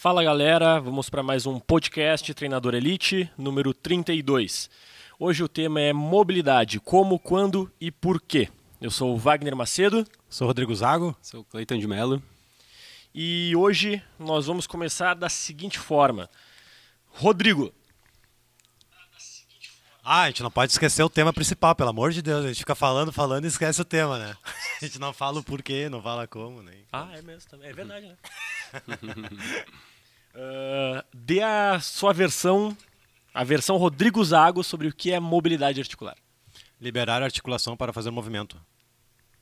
Fala galera, vamos para mais um podcast Treinador Elite, número 32. Hoje o tema é mobilidade, como, quando e por quê. Eu sou o Wagner Macedo. Sou o Rodrigo Zago. Sou o Cleiton de Mello. E hoje nós vamos começar da seguinte forma. Rodrigo. Ah, a gente não pode esquecer o tema principal, pelo amor de Deus. A gente fica falando, falando e esquece o tema, né? A gente não fala o porquê, não fala como, nem. Ah, é mesmo também. É verdade, né? uh, dê a sua versão, a versão Rodrigo Zago sobre o que é mobilidade articular. Liberar a articulação para fazer movimento.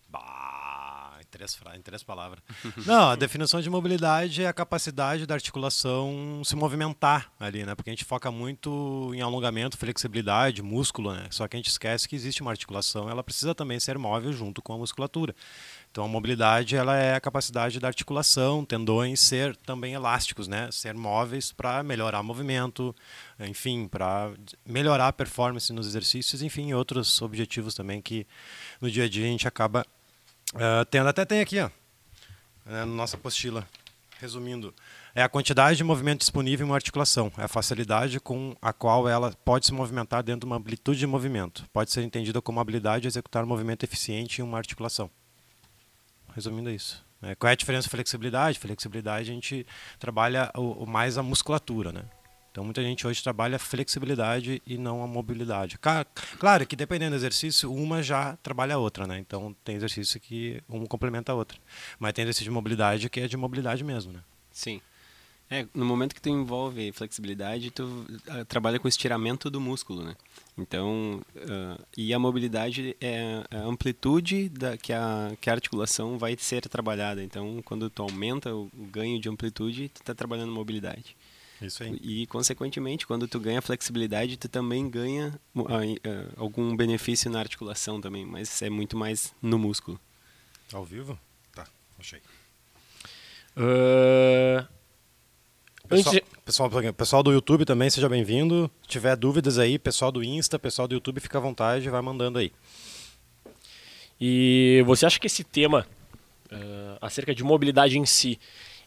Bah, em três, em três palavras. Não, a definição de mobilidade é a capacidade da articulação se movimentar ali, né? Porque a gente foca muito em alongamento, flexibilidade, músculo, né? Só que a gente esquece que existe uma articulação, ela precisa também ser móvel junto com a musculatura. Então a mobilidade ela é a capacidade da articulação, tendões ser também elásticos, né? Ser móveis para melhorar movimento, enfim, para melhorar a performance nos exercícios, enfim, outros objetivos também que no dia a dia a gente acaba uh, tendo. Até tem aqui, ó, né, na nossa apostila, resumindo, é a quantidade de movimento disponível em uma articulação, é a facilidade com a qual ela pode se movimentar dentro de uma amplitude de movimento. Pode ser entendida como a habilidade de executar um movimento eficiente em uma articulação. Resumindo é isso. É, qual é a diferença de flexibilidade? Flexibilidade a gente trabalha o, o mais a musculatura, né? Então muita gente hoje trabalha flexibilidade e não a mobilidade. Claro que dependendo do exercício, uma já trabalha a outra, né? Então tem exercício que um complementa a outra. Mas tem exercício de mobilidade que é de mobilidade mesmo, né? Sim. É, no momento que tu envolve flexibilidade, tu uh, trabalha com estiramento do músculo, né? Então, uh, e a mobilidade é a amplitude da, que, a, que a articulação vai ser trabalhada. Então, quando tu aumenta o, o ganho de amplitude, tu está trabalhando mobilidade. Isso aí. E, consequentemente, quando tu ganha flexibilidade, tu também ganha uh, uh, algum benefício na articulação também, mas é muito mais no músculo. Ao vivo? Tá, achei. Uh... Pessoal, pessoal, pessoal, do YouTube também, seja bem-vindo. Se tiver dúvidas aí, pessoal do Insta, pessoal do YouTube, fica à vontade, vai mandando aí. E você acha que esse tema, uh, acerca de mobilidade em si,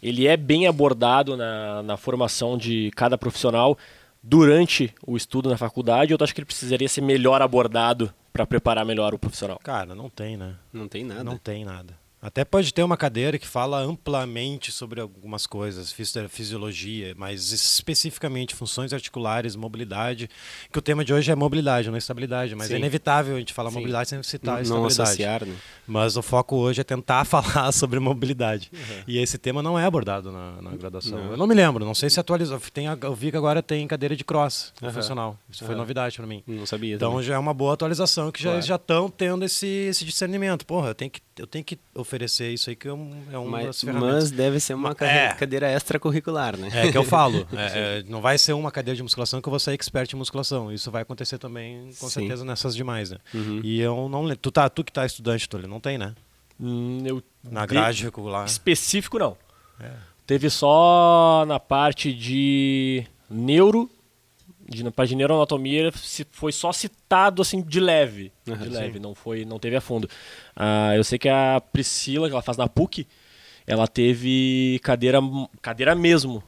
ele é bem abordado na, na formação de cada profissional durante o estudo na faculdade ou tu acha que ele precisaria ser melhor abordado para preparar melhor o profissional? Cara, não tem, né? Não tem nada. Não tem nada. Até pode ter uma cadeira que fala amplamente sobre algumas coisas, fisiologia, mas especificamente funções articulares, mobilidade, que o tema de hoje é mobilidade, não estabilidade, mas é Sim. é inevitável a gente falar Sim. mobilidade sem citar não, estabilidade. Associar, né? Mas o foco hoje é tentar falar sobre mobilidade. Uhum. E esse tema não é abordado na, na graduação. Não. Eu não me lembro, não sei se atualizou. Tem, eu vi que agora tem cadeira de cross uhum. funcional. Isso uhum. foi novidade para mim. Não sabia. Então também. já é uma boa atualização que claro. já estão tendo esse, esse discernimento. Porra, tenho que, eu tenho que oferecer isso aí que é, um, é uma mas, das ferramentas. Mas deve ser uma é. cadeira extracurricular, né? É que eu falo. É, é, não vai ser uma cadeira de musculação que eu vou ser expert em musculação. Isso vai acontecer também, com Sim. certeza, nessas demais, né? Uhum. E eu não lembro. Tu, tá, tu que tá estudante, Túlio, não tem, né? Hum, eu na grade regular. Específico, não. É. Teve só na parte de neuro de, página de neuroanatomia foi só citado assim de leve, uhum, de leve, sim. não foi, não teve a fundo. Uh, eu sei que a Priscila, que ela faz na PUC, ela teve cadeira, cadeira mesmo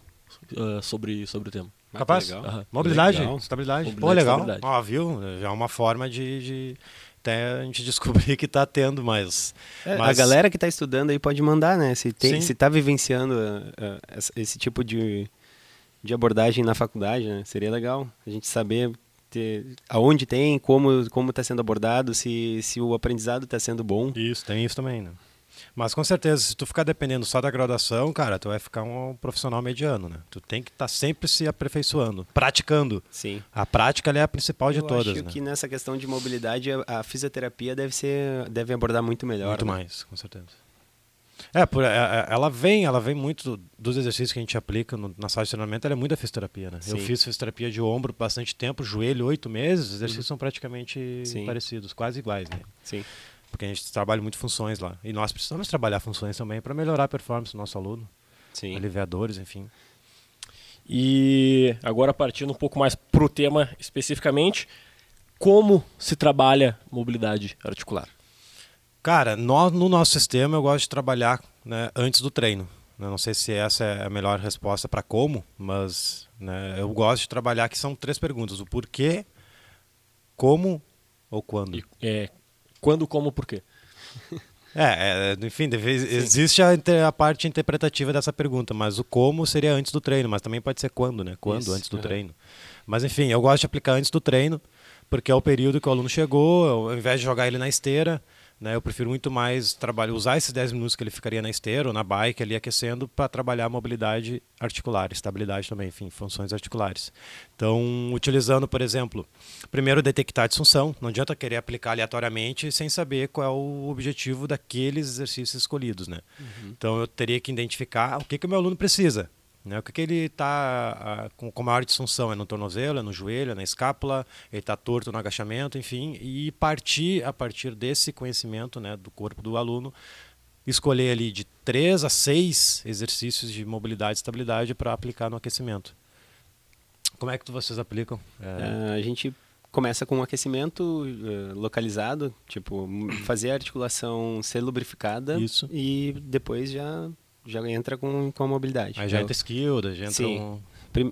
uh, sobre, sobre o tema. Ah, Capaz? Uhum. Mobilidade, legal. estabilidade. Mobilidade, Pô, legal. Ó, viu? Já é uma forma de, de até a gente descobrir que está tendo, mas, é, mas, A galera que está estudando aí pode mandar, né? Se, tem, se tá vivenciando uh, esse tipo de de abordagem na faculdade, né? Seria legal a gente saber ter, aonde tem, como como está sendo abordado, se, se o aprendizado está sendo bom. Isso, tem isso também, né? Mas com certeza, se tu ficar dependendo só da graduação, cara, tu vai ficar um profissional mediano, né? Tu tem que estar tá sempre se aperfeiçoando, praticando. Sim. A prática é a principal de todas. Eu acho né? que nessa questão de mobilidade, a, a, fisioterapia deve ser, deve abordar muito melhor. Muito né? mais, com certeza. É, por, é, é, ela vem, ela vem muito dos exercícios que a gente aplica no, na sala de treinamento, ela é muito da fisioterapia, né? Sim. Eu fiz fisioterapia de ombro bastante tempo, joelho oito meses, os exercícios uhum. são praticamente Sim. parecidos, quase iguais, né? Sim. Porque a gente trabalha muito funções lá. E nós precisamos trabalhar funções também para melhorar a performance do nosso aluno. Sim. Aliviadores, enfim. E agora partindo um pouco mais pro tema especificamente, como se trabalha mobilidade articular? Cara, nós, no nosso sistema eu gosto de trabalhar né, antes do treino. né? Não sei se essa é a melhor resposta para como, mas né, eu gosto de trabalhar que são três perguntas: o porquê, como ou quando. E, é, quando, como, por quê? É, é, enfim, deve, existe a, a, parte interpretativa dessa pergunta, mas o como seria antes do treino, mas também pode ser quando, né? Quando, Isso, antes do treino. Mas enfim, eu gosto de aplicar antes do treino, porque é o período que o aluno chegou, ao invés de jogar ele na esteira, né, eu prefiro muito mais trabalhar, usar esses 10 minutos que ele ficaria na esteira ou na bike ali aquecendo para trabalhar a mobilidade articular, estabilidade também, enfim, funções articulares. Então, utilizando, por exemplo, primeiro detectar a disfunção, não adianta querer aplicar aleatoriamente sem saber qual é o objetivo daqueles exercícios escolhidos, né? Uhum. Então, eu teria que identificar o que, que o meu aluno precisa. Né? O que, que ele está com, com maior disfunção? É no tornozelo, é no joelho, é na escápula, ele está torto no agachamento, enfim, e partir a partir desse conhecimento né, do corpo do aluno, escolher ali de três a seis exercícios de mobilidade e estabilidade para aplicar no aquecimento. Como é que vocês aplicam? É... a gente começa com um aquecimento uh, localizado, tipo, fazer a articulação ser lubrificada Isso. e depois já já entra com, com a mobilidade. Aí já entra skill, já entra Sim. Um...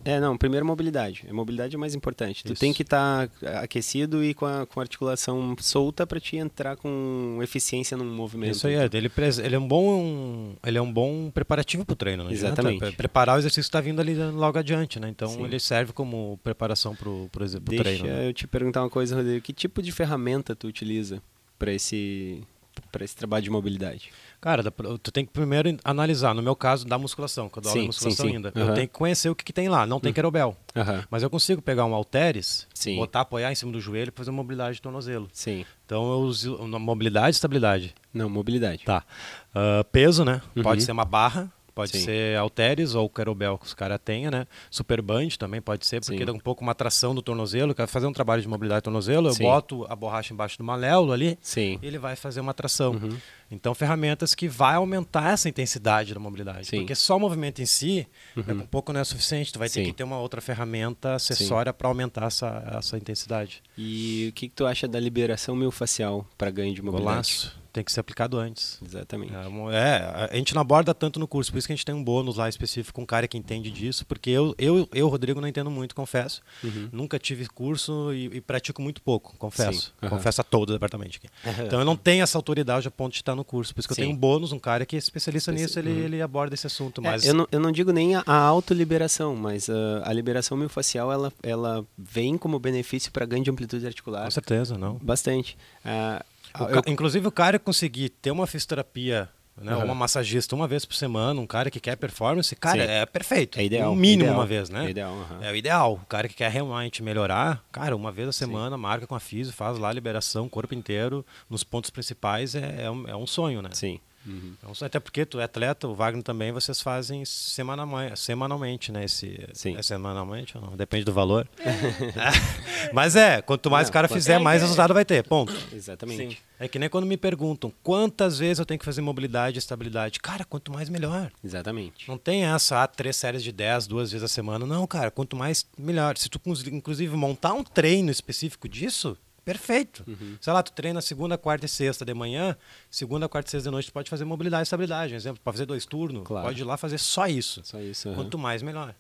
É, não, primeiro mobilidade. A mobilidade é mais importante. Tu tem que estar tá aquecido e com a, com a articulação solta para te entrar com eficiência no movimento. Isso aí, é. Ele, ele é um bom ele é um bom preparativo para o treino, não Exatamente. Adianta. Preparar o exercício que está vindo ali logo adiante, né? Então Sim. ele serve como preparação para o treino. Deixa né? eu te perguntar uma coisa, Rodrigo. Que tipo de ferramenta tu utiliza para esse para esse trabalho de mobilidade? Cara, tu tem que primeiro analisar, no meu caso, da musculação, que eu dou sim, aula de musculação sim, sim. ainda. Uhum. Eu tenho que conhecer o que, que tem lá. Não tem uhum. querobel. Uhum. Mas eu consigo pegar um halteres, botar, apoiar em cima do joelho e fazer mobilidade de tornozelo. Sim. Então eu uso mobilidade e estabilidade. Não, mobilidade. Tá. Uh, peso, né? Pode uhum. ser uma barra, Pode Sim. ser halteres ou querobel que os caras tenham, né? Super band também pode ser, porque Sim. dá um pouco uma tração do tornozelo. Quer fazer um trabalho de mobilidade do tornozelo, eu Sim. boto a borracha embaixo do maléolo ali Sim. e ele vai fazer uma tração. Uhum. Então, ferramentas que vai aumentar essa intensidade da mobilidade. Sim. Porque só o movimento em si, uhum. é, um pouco não é suficiente. Tu vai ter que ter uma outra ferramenta acessória para aumentar essa, essa intensidade. E o que, que tu acha da liberação miofascial para ganho de mobilidade? Golaço tem que ser aplicado antes. Exatamente. É, é, a gente não aborda tanto no curso, por isso que a gente tem um bônus lá específico com um cara que entende disso, porque eu, eu, eu Rodrigo, não entendo muito, confesso. Uhum. Nunca tive curso e, e, pratico muito pouco, confesso. Uhum. Confesso a todo o departamento aqui. Então eu não tenho essa autoridade a ponto de estar no curso, por isso que Sim. eu tenho um bônus, um cara que é especialista Especi... nisso, ele, uhum. ele aborda esse assunto. Mas... É, eu, não, eu não digo nem a, a autoliberação, mas uh, a liberação miofascial, ela, ela vem como benefício para ganho de amplitude articular. Com certeza, não. Bastante. Uh, o eu... Inclusive, o cara conseguir ter uma fisioterapia né? Uhum. Uma massagista uma vez por semana, um cara que quer performance, cara, Sim. é perfeito. É ideal. No mínimo ideal. uma vez, né? É ideal. Uhum. É o ideal. O cara que quer realmente melhorar, cara, uma vez a semana, Sim. marca com a física, faz lá a liberação, corpo inteiro, nos pontos principais, é, é, um, é um sonho, né? Sim. Uhum. Então, até porque tu é atleta, o Wagner também, vocês fazem semanalmente, semanalmente né? Esse, Sim. É semanalmente ou não? Depende do valor. Mas é, quanto mais não, o cara fizer, é, mais é, resultado vai ter. Ponto. Exatamente. Sim. É que nem quando me perguntam quantas vezes eu tenho que fazer mobilidade e estabilidade. Cara, quanto mais melhor. Exatamente. Não tem essa, ah, três séries de 10, duas vezes a semana. Não, cara, quanto mais melhor. Se tu, inclusive, montar um treino específico disso, Perfeito. Uhum. Sei lá, tu treina segunda, quarta e sexta de manhã, segunda, quarta e sexta de noite, tu pode fazer mobilidade e estabilidade. Exemplo, para fazer dois turnos, claro. pode ir lá fazer só isso. Só isso. Uhum. Quanto mais, melhor.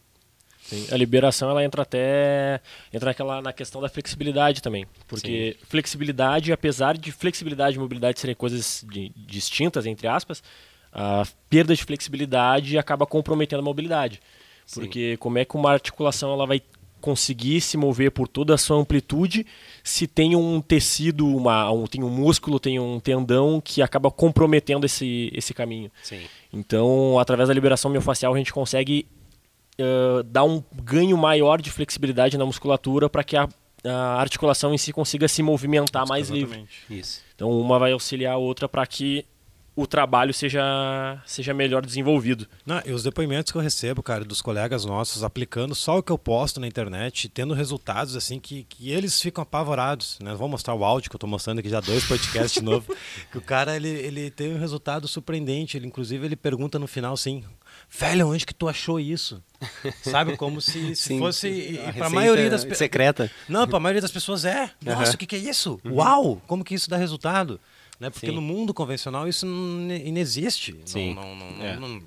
Sim. A liberação ela entra até entra naquela, na questão da flexibilidade também. Porque Sim. flexibilidade, apesar de flexibilidade e mobilidade serem coisas de, distintas, entre aspas, a perda de flexibilidade acaba comprometendo a mobilidade. Sim. Porque como é que uma articulação ela vai conseguir se mover por toda a sua amplitude se tem um tecido, uma, um, tem um músculo, tem um tendão que acaba comprometendo esse, esse caminho. Sim. Então, através da liberação miofascial, a gente consegue uh, dar um ganho maior de flexibilidade na musculatura para que a, a, articulação em si consiga se movimentar Isso, mais exatamente. livre. Isso. Então, uma vai auxiliar a outra para que o trabalho seja, seja melhor desenvolvido. Não, e os depoimentos que eu recebo, cara, dos colegas nossos, aplicando só o que eu posto na internet, tendo resultados assim que, que eles ficam apavorados. Né? Vou mostrar o áudio que eu estou mostrando aqui já dois podcasts de novo. Que o cara ele, ele tem um resultado surpreendente. Ele, inclusive, ele pergunta no final assim: velho, onde que tu achou isso? Sabe, como se, se Sim, fosse para a maioria das secreta. Não, para a maioria das pessoas é. Nossa, uhum. o que, que é isso? Uhum. Uau, como que isso dá resultado? Né? Porque Sim. no mundo convencional isso não inexiste. Sim. Não, não, é. não,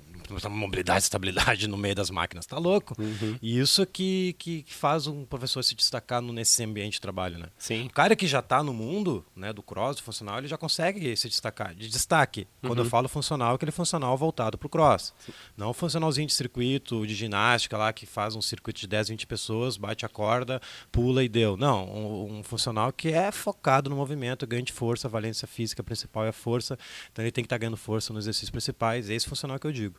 mobilidade, estabilidade no meio das máquinas, tá louco? Uhum. E isso que, que, que faz um professor se destacar no, nesse ambiente de trabalho, né? Sim. O cara que já está no mundo, né, do cross, do funcional, ele já consegue se destacar. De destaque. Quando Uhum. eu falo funcional, é aquele funcional voltado para o cross. Não o funcionalzinho de circuito, de ginástica lá, que faz um circuito de 10, 20 pessoas, bate a corda, pula e deu. Não, um, um funcional que é focado no movimento, ganho de força, a valência física principal é a força. Então ele tem que estar ganhando força nos exercícios principais. É esse funcional que eu digo.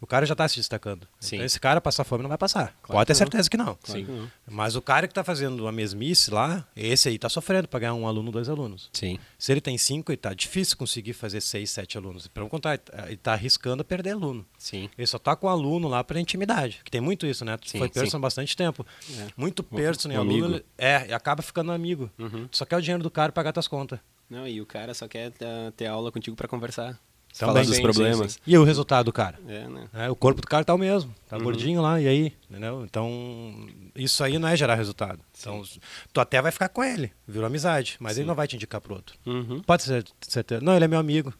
O cara já está se destacando. Uhum. Sim. Então esse cara passar fome não vai passar. Claro Pode ter não. certeza que não. Claro que não. Mas o cara que está fazendo a mesmice lá, esse aí está sofrendo para ganhar um aluno, dois alunos. Sim. Se ele tem cinco, está difícil conseguir fazer seis, sete alunos. Pelo contrário, ele está arriscando a perder aluno. Sim. Ele só tá com o aluno lá para intimidade. Que tem muito isso, né? Sim, foi person sim. há bastante tempo. É. Muito person e um aluno. amigo. É, e acaba ficando amigo. Uhum. Tu só quer o dinheiro do cara pagar tuas contas. Não, e o cara só quer ter, ter aula contigo pra conversar. Também. falar dos Sim, problemas. sim, E o resultado do cara? É, né? É, o corpo do cara tá o mesmo, tá Uhum. gordinho lá, e aí? Entendeu? Então, isso aí não é gerar resultado. Então, tu até vai ficar com ele, virou amizade, mas ele não vai te indicar pro outro. Uhum. Pode ser certeza. Não, ele é meu amigo.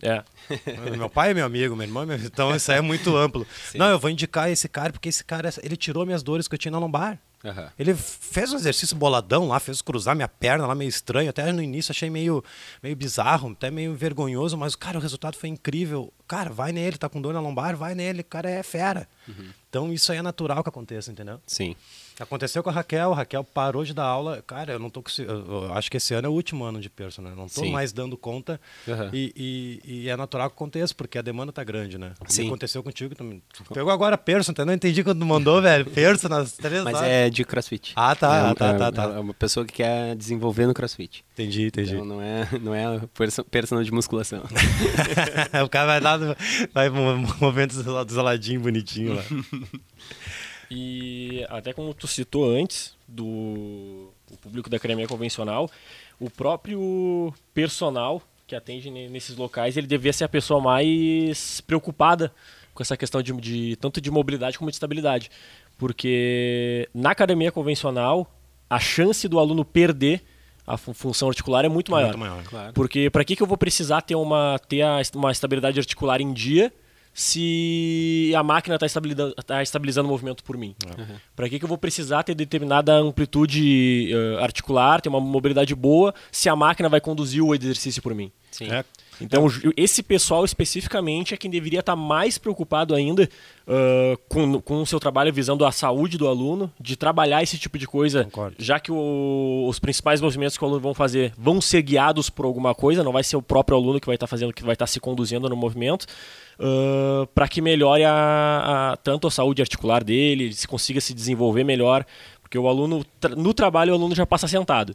É. meu pai é meu amigo, meu irmão é meu amigo. Então, isso aí é muito amplo. Sim. Não, eu vou indicar esse cara porque esse cara, ele tirou minhas dores que eu tinha na lombar. Aham. Ele fez um exercício boladão lá, fez cruzar minha perna lá meio estranho. Até no início achei meio, meio bizarro, até meio vergonhoso, mas, cara, o resultado foi incrível. Cara, vai nele, tá com dor na lombar, vai nele, o cara é fera. Então isso aí é natural que aconteça, entendeu? Sim. Aconteceu com a Raquel, a Raquel parou de dar aula. Cara, eu não tô conseguindo. eu- Acho que esse ano é o último ano de personal, eu não tô Sim. mais dando conta. Aham. E, e- e é natural que aconteça, porque a demanda tá grande, né? E Sim. aconteceu contigo também. Pegou agora person, entendeu? Não entendi quando mandou, velho. Person nas três Mas horas. é de crossfit. Ah, tá, é, ah, tá, é- tá, tá. É uma pessoa que quer desenvolver no crossfit. Entendi, entendi. Então não é, não é perso- personal de musculação. o cara vai dar, vai mo- movendo do isoladinho bonitinho lá. E até como tu citou antes do o público da academia convencional, o próprio personal que atende ne- nesses locais, ele devia ser a pessoa mais preocupada com essa questão de, de tanto de mobilidade como de estabilidade. Porque na academia convencional, a chance do aluno perder a fu- função articular é muito maior. Muito maior. Claro. Porque para que, que eu vou precisar ter uma, ter a- uma estabilidade articular em dia se a máquina está estabilizando, tá estabilizando o movimento por mim? Para que, que eu vou precisar ter determinada amplitude eh, articular, ter uma mobilidade boa, se a máquina vai conduzir o exercício por mim? Sim. É, Então, esse pessoal especificamente é quem deveria estar mais preocupado ainda ah, com, com o seu trabalho visando a saúde do aluno, de trabalhar esse tipo de coisa, Concordo. já que o- os principais movimentos que o aluno vão fazer vão ser guiados por alguma coisa, não vai ser o próprio aluno que vai estar fazendo, que vai estar se conduzindo no movimento, para que melhore a, a- tanto a saúde articular dele, ele se consiga se desenvolver melhor, porque o aluno, no trabalho, o aluno já passa sentado.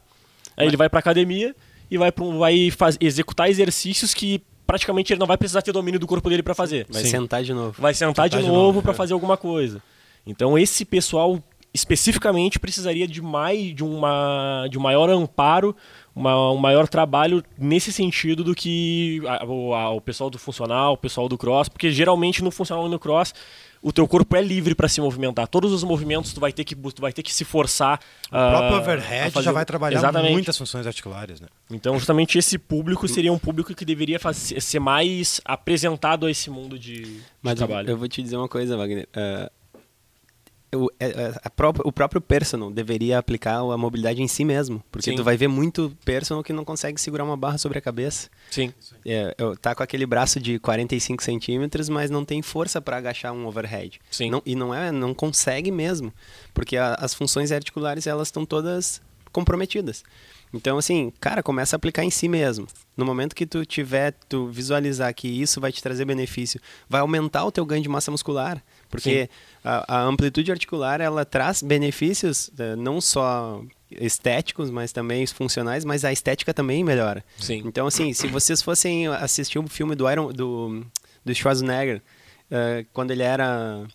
Aí ele vai para academia e vai, pra um- vai faz- executar exercícios que praticamente ele não vai precisar ter domínio do corpo dele para fazer. Vai Sim. sentar de novo. Vai sentar de Sentar de novo novo, para é. fazer alguma coisa. Então esse pessoal especificamente precisaria de mais de uma de um maior amparo, uma, um maior trabalho nesse sentido do que a- o, a- o pessoal do funcional, o pessoal do cross, porque geralmente no funcional e no cross o teu corpo é livre para se movimentar. Todos os movimentos tu vai ter que tu vai ter que se forçar. O próprio ah, a overhead fazer- já vai trabalhar Exatamente. muitas funções articulares, né? Então, justamente esse público seria um público que deveria fazer, ser mais apresentado a esse mundo de, de Mas eu, trabalho. eu vou te dizer uma coisa, Wagner. Ah, o, é- é- própria- o próprio personal deveria aplicar a mobilidade em si mesmo. Porque Sim. tu vai ver muito personal que não consegue segurar uma barra sobre a cabeça. Sim. É, tá com aquele braço de 45 centímetros, mas não tem força para agachar um overhead. Sim. Não- e não é, não consegue mesmo, porque a- as funções articulares elas estão todas comprometidas. Então assim, cara, começa a aplicar em si mesmo. No momento que tu tiver, tu visualizar que isso vai te trazer benefício, vai aumentar o teu ganho de massa muscular, porque a, a amplitude articular ela traz benefícios eh, não só estéticos, mas também funcionais, mas a estética também melhora. Sim. Então, assim, se vocês fossem assistir o filme do Iron, do, do Schwarzenegger, eh, quando ele era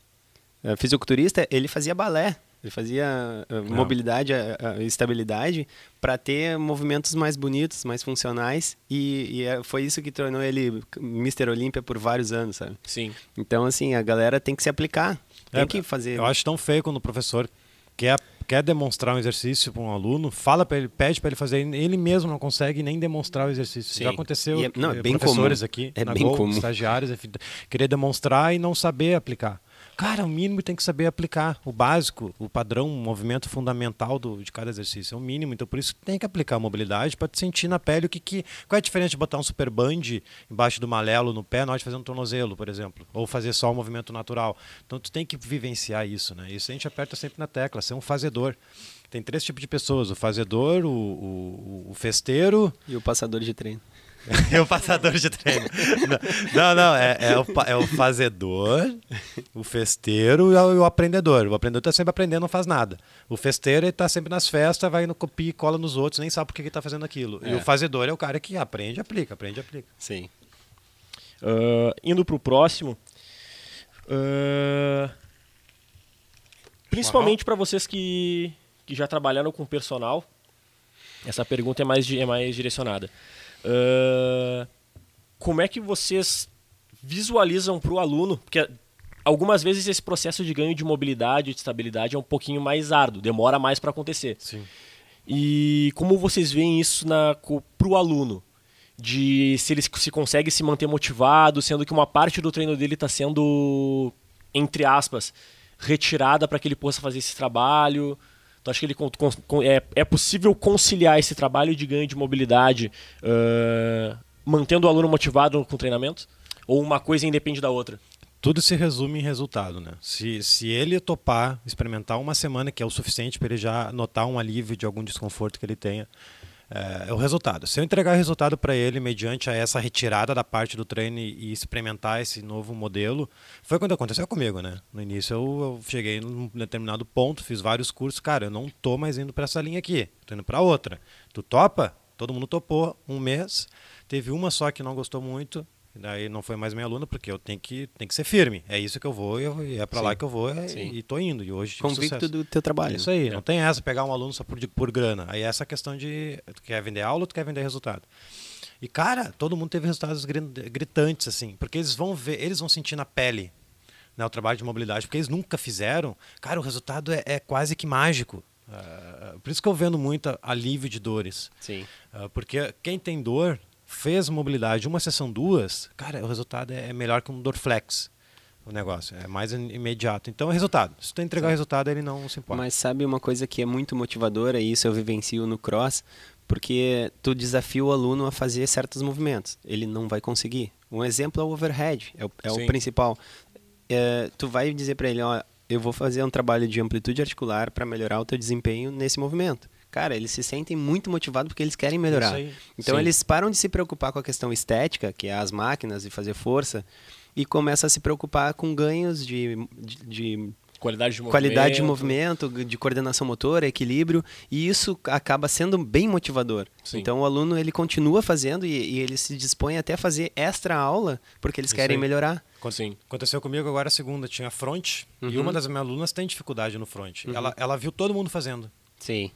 eh, fisiculturista, ele fazia balé. Ele fazia eh, mobilidade estabilidade para ter movimentos mais bonitos, mais funcionais. E, e é- foi isso que tornou ele Mr. Olímpia por vários anos, sabe? Sim. Então, assim, a galera tem que se aplicar. Tem É, que fazer. Eu acho tão feio quando o professor quer quer demonstrar um exercício para um aluno, fala para ele, pede para ele fazer, ele mesmo não consegue nem demonstrar o exercício. Sim. Já aconteceu, é, não, é bem professores comum. aqui, é na bem Gol, comum. estagiários, querer demonstrar e não saber aplicar. Cara, o mínimo tem que saber aplicar o básico, o padrão, o movimento fundamental do, de cada exercício. É o mínimo. Então, por isso tem que aplicar a mobilidade para sentir na pele o que, que. Qual é a diferença de botar um super band embaixo do malelo no pé de fazer um tornozelo, por exemplo? Ou fazer só o movimento natural. Então, tu tem que vivenciar isso, né? Isso a gente aperta sempre na tecla, ser um fazedor. Tem três tipos de pessoas: o fazedor, o, o, o festeiro. E o passador de treino. É o passador de treino. Não, não, é, é, o, é o fazedor, o festeiro e o, o aprendedor. O aprendedor está sempre aprendendo, não faz nada. O festeiro está sempre nas festas, vai no copia e cola nos outros, nem sabe por que está fazendo aquilo. É. E o fazedor é o cara que aprende, aplica, aprende, aplica. Sim. Uh, indo para o próximo. Uh, principalmente para vocês que, que já trabalharam com personal, essa pergunta é mais, é mais direcionada. Uh, como é que vocês visualizam para o aluno? Porque algumas vezes esse processo de ganho de mobilidade, de estabilidade é um pouquinho mais árduo, demora mais para acontecer. Sim. E como vocês veem isso para o aluno? De se ele se consegue se manter motivado, sendo que uma parte do treino dele está sendo, entre aspas, retirada para que ele possa fazer esse trabalho. Então acho que ele é, é possível conciliar esse trabalho de ganho de mobilidade uh, mantendo o aluno motivado com o treinamento? Ou uma coisa independe da outra? Tudo se resume em resultado, né? Se, se ele topar experimentar uma semana, que é o suficiente para ele já notar um alívio de algum desconforto que ele tenha, é, o resultado. Se eu entregar resultado para ele mediante essa retirada da parte do treino e, experimentar esse novo modelo, foi quando aconteceu comigo, né? No início eu, eu cheguei num determinado ponto, fiz vários cursos, cara, eu não tô mais indo para essa linha aqui, tô indo para outra. Tu topa? Todo mundo topou um mês. Teve uma só que não gostou muito, Daí não foi mais minha aluna, porque eu tenho que, tenho que ser firme. É isso que eu vou, eu, é para lá que eu vou é, e estou indo. E hoje Convicto sucesso. do teu trabalho. Isso aí, é. não tem essa, pegar um aluno só por, por grana. Aí essa questão de, tu quer vender aula ou tu quer vender resultado? E, cara, todo mundo teve resultados gritantes, assim, porque eles vão ver, eles vão sentir na pele né, o trabalho de mobilidade, porque eles nunca fizeram. Cara, o resultado é, é quase que mágico. Uh, por isso que eu vendo muito alívio de dores. Sim. Uh, porque quem tem dor fez mobilidade uma sessão, duas, cara, o resultado é melhor que um Dorflex. O negócio é mais imediato. Então, é resultado. Se tu entregar o resultado, ele não se importa. Mas sabe uma coisa que é muito motivadora, e isso eu vivencio no cross, porque tu desafia o aluno a fazer certos movimentos. Ele não vai conseguir. Um exemplo é o overhead, é o, é o principal. É, tu vai dizer para ele, ó, eu vou fazer um trabalho de amplitude articular para melhorar o teu desempenho nesse movimento cara, eles se sentem muito motivados porque eles querem melhorar. Então Sim. eles param de se preocupar com a questão estética, que é as máquinas e fazer força, e começam a se preocupar com ganhos de, de, de qualidade de movimento. qualidade de movimento, de coordenação motora, equilíbrio, e isso acaba sendo bem motivador. Sim. Então o aluno ele continua fazendo e, e, ele se dispõe até a fazer extra aula porque eles isso querem aí. melhorar. Sim. Aconteceu comigo agora a segunda, tinha front, uhum. e uma das minhas alunas tem dificuldade no front. Uhum. Ela, ela viu todo mundo fazendo. Sim.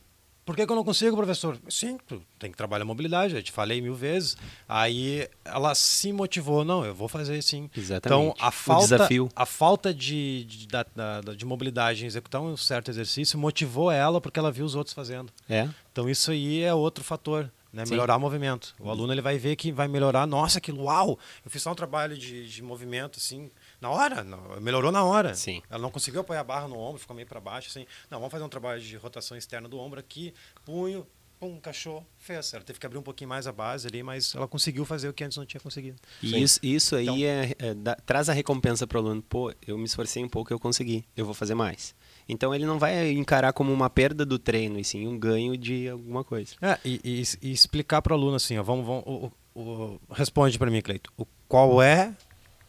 Por que, que, eu não consigo, professor? Sim, tem que trabalhar a mobilidade, eu te falei mil vezes. Aí ela se motivou, não, eu vou fazer sim. Exatamente. Então a falta, desafio. A falta de, de, de, de mobilidade em executar um certo exercício motivou ela porque ela viu os outros fazendo. É. Então isso aí é outro fator. Né, melhorar o movimento. O aluno ele vai ver que vai melhorar. Nossa, que uau! Eu fiz só um trabalho de, de movimento assim, na hora, melhorou na hora. Sim. Ela não conseguiu apoiar a barra no ombro, ficou meio para baixo, assim. Não, vamos fazer um trabalho de rotação externa do ombro aqui, punho, pum, cachorro, fez. Ela teve que abrir um pouquinho mais a base ali, mas ela conseguiu fazer o que antes não tinha conseguido. E isso, isso aí então, é, é dá, traz a recompensa para o aluno. Pô, eu me esforcei um pouco, eu consegui, eu vou fazer mais. Então ele não vai encarar como uma perda do treino, e sim um ganho de alguma coisa. É, e, e, e explicar para o aluno assim, ó, vamos, vamos o, o, responde para mim, Cleito. O, qual é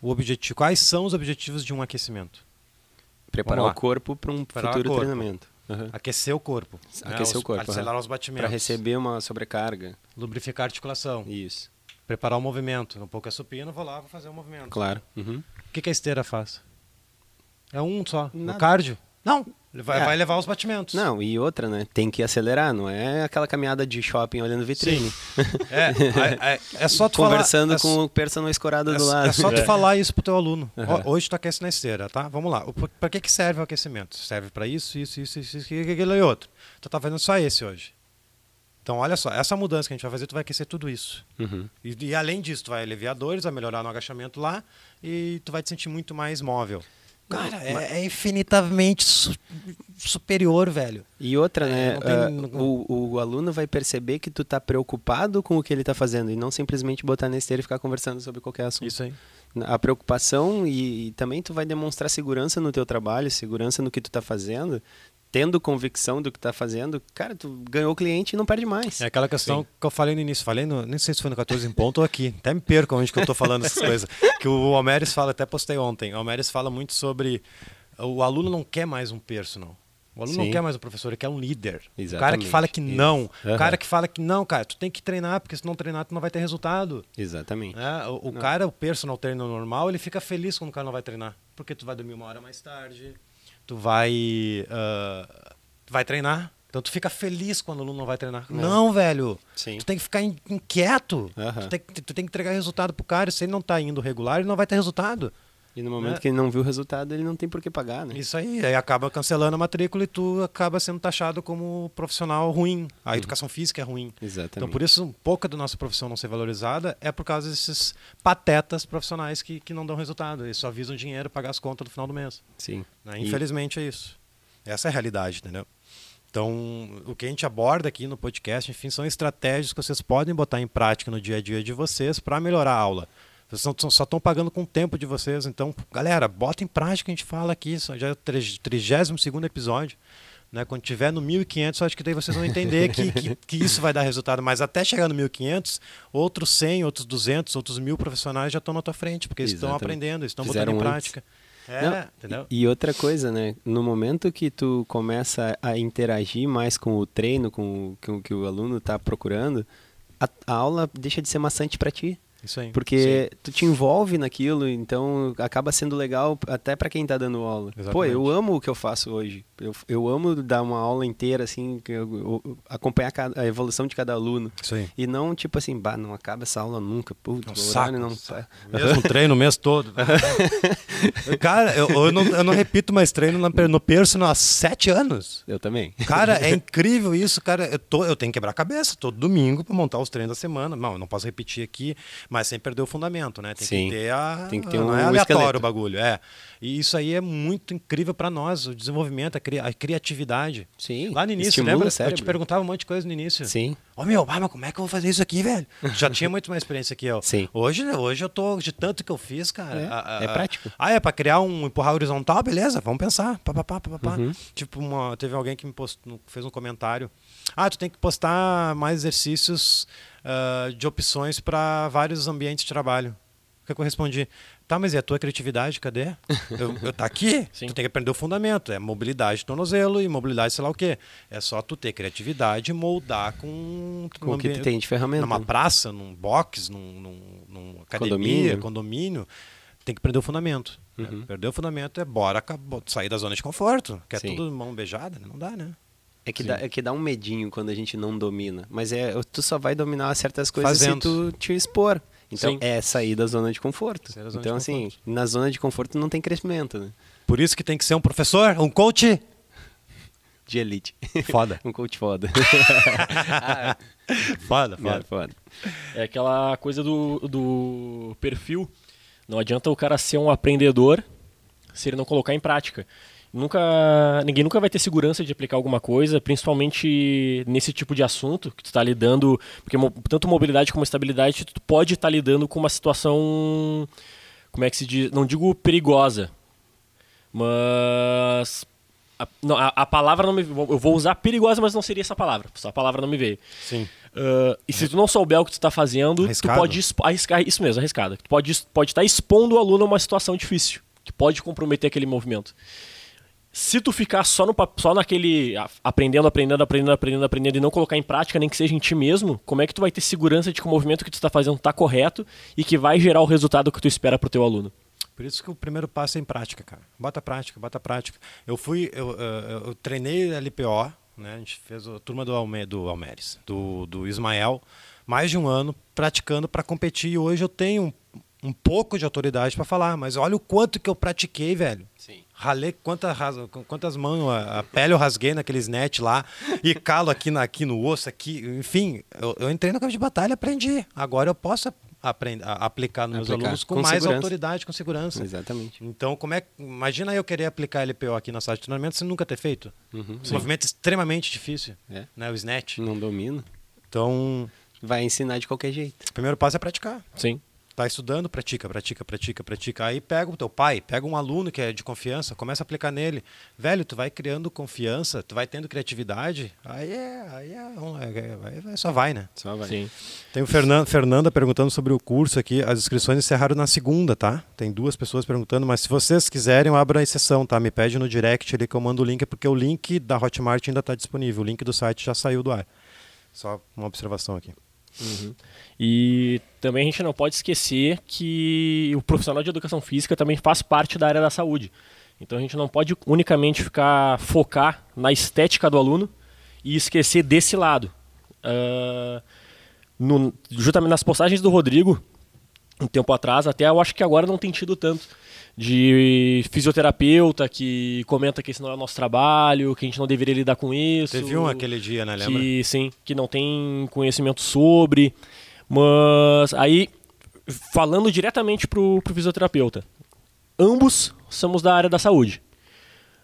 o objetivo, quais são os objetivos de um aquecimento? Preparar o corpo para um Preparar futuro treinamento. Uhum. Aquecer o corpo. Aquecer né? o corpo. Acelerar uhum. os batimentos. Para receber uma sobrecarga. Lubrificar a articulação. Isso. Preparar o movimento. Um pouco é supino, vou lá, vou fazer o movimento. Claro. Uhum. O que, que a esteira faz? É um só. Nada. No cardio? Não. Vai, É. vai levar os batimentos. Não, e outra, né? Tem que acelerar, não é aquela caminhada de shopping olhando vitrine. É, é, é, é só tu Conversando falar, é, com o personal escorado é, do lado. é só tu É. falar isso pro teu aluno. Ó, hoje tu aquece na esteira, tá? Vamos lá. Pra que, que serve o aquecimento? Serve pra isso, isso, isso, isso, isso, isso, aquilo e outro. Tu tá fazendo só esse hoje. Então, olha só, essa mudança que a gente vai fazer, tu vai aquecer tudo isso. Uhum. E, e além disso, tu vai aliviar dores, vai melhorar no agachamento lá e tu vai te sentir muito mais móvel. Cara, é, é infinitamente su- superior, velho. E outra, né? não tem- não- o, o aluno vai perceber que tu tá preocupado com o que ele tá fazendo e não simplesmente botar na esteira e ficar conversando sobre qualquer assunto. Isso aí. A preocupação e, e também tu vai demonstrar segurança no teu trabalho, segurança no que tu tá fazendo, tendo convicção do que tá fazendo, cara, tu ganhou o cliente e não perde mais. É aquela questão que eu falei no início. Falei, no, nem sei se foi no 14 em ponto ou aqui. Até me perco onde que eu tô falando essas coisas. Que o Almeres fala, até postei ontem. O Almeres fala muito sobre o aluno não quer mais um personal. O aluno não Sim. quer mais um professor, ele quer um líder. O cara que Exatamente. fala que não. O Aham. cara que fala que não, cara, tu tem que treinar, porque se não treinar, tu não vai ter resultado. Exatamente. É, o o cara, o personal trainer normal, ele fica feliz quando o cara não vai treinar. Porque tu vai dormir uma hora mais tarde, tu vai, tu vai treinar. Então tu fica feliz quando o aluno não vai treinar. Não, velho. Sim. Tu tem que ficar in- inquieto. Tu, tem, que- tu tem que entregar resultado pro cara. Se ele não tá indo regular, ele não vai ter resultado. E no momento É. que ele não viu o resultado, ele não tem por que pagar, né? Isso aí. Aí acaba cancelando a matrícula e tu acaba sendo taxado como profissional ruim. A educação física é ruim. Exatamente. Então, por isso, um pouco da nossa profissão não ser valorizada é por causa desses patetas profissionais que, que não dão resultado. Eles só visam dinheiro pagar as contas do final do mês. Sim. né? E- Infelizmente é isso. Essa é a realidade, entendeu? Então, o que a gente aborda aqui no podcast, enfim, são estratégias que vocês podem botar em prática no dia a dia de vocês para melhorar a aula. Vocês só estão pagando com o tempo de vocês. Então, galera, bota em prática o que a gente fala aqui. Já é o 32 episódio. Né? Quando tiver no 1500, eu acho que daí vocês vão entender que, que, que isso vai dar resultado. Mas até chegar no 1500, outros 100, outros 200, outros mil profissionais já estão na tua frente, porque eles estão Exatamente. aprendendo, eles estão botando Fizeram em antes. prática. É, Não, entendeu? E, e outra coisa, né? No momento que tu começa a interagir mais com o treino, com o, com o que o aluno está procurando, a, a aula deixa de ser maçante para ti. Isso aí. Porque tu te envolve naquilo, então acaba sendo legal até para quem tá dando aula. Pô, Exatamente. eu amo o que eu faço hoje. Eu, eu amo dar uma aula inteira, assim, eu- eu- acompanhar cada- a evolução de cada aluno. Isso aí. E não tipo assim, bah, não acaba essa aula nunca. Putz, É um saco, não um saco. tá. Mesmo treino o mês todo. Cara, eu, eu, não, eu não repito mais treino no personal há sete anos. Eu também. Cara, é incrível isso, cara. Eu, tô, eu tenho que quebrar a cabeça todo domingo para montar os treinos da semana. Não, eu não posso repetir aqui, mas sem perder o fundamento, né? Tem Sim. que ter a. Tem que ter não um é aleatório esqueleto. o bagulho, é. E isso aí é muito incrível para nós, o desenvolvimento, a, cri- a criatividade. Sim. Lá no início, estimula lembra? Eu te perguntava um monte de coisa no início. Sim. Ô meu, ah, mas como é que eu vou fazer isso aqui, velho? Já tinha muito mais experiência que eu. Sim. Hoje, hoje eu tô de tanto que eu fiz, cara. É, a- a- é prático. Ah, é pra criar um empurrar horizontal? Beleza, vamos pensar. Pá, pá, pá, pá, pá. Uhum. Tipo, uma, teve alguém que me postou, fez um comentário. Ah, tu tem que postar mais exercícios ah, de opções para vários ambientes de trabalho. O que eu respondi? Tá, mas e a tua criatividade, cadê? Eu, eu tá aqui? Sim. Tu tem que aprender o fundamento. É mobilidade de tornozelo e mobilidade sei lá o quê. É só tu ter criatividade e moldar com... Com o que tu tem de ferramenta. numa praça, num box, num, num, num academia, Condomínio. condomínio. tem que perder o fundamento. né? Uhum. Perder o fundamento é bora acabou- sair da zona de conforto. Que é Sim. tudo mão beijada, né? não dá, né? É que, dá, é que dá um medinho quando a gente não domina. Mas é, tu só vai dominar certas coisas Fazendo. se tu te expor. Então Sim. é sair da zona de conforto. Zona então, de assim, conforto. na zona de conforto não tem crescimento, né? Por isso que tem que ser um professor, um coach. De elite. Foda. um coach foda. Foda, É, foda. foda. É aquela coisa do, do perfil. Não adianta o cara ser um aprendedor se ele não colocar em prática. Nunca, ninguém nunca vai ter segurança de aplicar alguma coisa, principalmente nesse tipo de assunto que tu está lidando, porque tanto mobilidade como estabilidade tu pode estar lidando com uma situação, como é que se diz, não digo perigosa, mas a, não, a, a palavra não me, eu vou usar perigosa, mas não seria essa palavra, só a palavra não me veio. Sim. Uh, e se tu não souber o que tu tá fazendo, Arriscado. tu pode arriscar isso mesmo, arriscada. Tu pode pode estar expondo o aluno a uma situação difícil, que pode comprometer aquele movimento. Se tu ficar só no só naquele aprendendo, aprendendo, aprendendo, aprendendo, aprendendo e não colocar em prática, nem que seja em ti mesmo, como é que tu vai ter segurança de que o movimento que tu está fazendo tá correto e que vai gerar o resultado que tu espera pro teu aluno? Por isso que o primeiro passo é em prática, cara. Bota prática, bota prática. Eu fui, eu, eu, eu treinei LPO, né? A gente fez a turma do, Alme, do Almeres, do, do Ismael, mais de um ano praticando para competir. E hoje eu tenho um, um pouco de autoridade para falar, mas olha o quanto que eu pratiquei, velho. Sim. Ralei quantas, quantas mãos, a, a, pele eu rasguei naqueles net lá, e calo aqui, na, aqui no osso, aqui, enfim, eu, eu entrei no campo de batalha aprendi. Agora eu posso aprender, aplicar nos meus aplicar. alunos com, com mais segurança. autoridade, com segurança. Exatamente. Então, como é, imagina eu querer aplicar LPO aqui na sala de treinamento sem nunca ter feito. Uhum, um movimento extremamente difícil, é. né? O snatch. Não domina. Então, vai ensinar de qualquer jeito. O primeiro passo é praticar. Sim. Tá estudando, pratica, pratica, pratica, pratica. Aí pega o teu pai, pega um aluno que é de confiança, começa a aplicar nele. Velho, tu vai criando confiança, tu vai tendo criatividade. Aí é, aí é, é, é só vai, né? Só vai. Sim. Tem o Fernanda, Fernanda perguntando sobre o curso aqui. As inscrições encerraram na segunda, tá? Tem duas pessoas perguntando, mas se vocês quiserem, eu abro a exceção, tá? Me pede no direct ali que eu mando o link, porque o link da Hotmart ainda está disponível. O link do site já saiu do ar. Só uma observação aqui. Uhum. E também a gente não pode esquecer que o profissional de educação física também faz parte da área da saúde. Então a gente não pode unicamente ficar focar na estética do aluno e esquecer desse lado. Uh, no, justamente nas postagens do Rodrigo, um tempo atrás, até eu acho que agora não tem tido tanto de fisioterapeuta que comenta que esse não é o nosso trabalho, que a gente não deveria lidar com isso. Teve um aquele dia, né? Lembra? Que, sim, que não tem conhecimento sobre. Mas aí, falando diretamente pro, pro fisioterapeuta, ambos somos da área da saúde.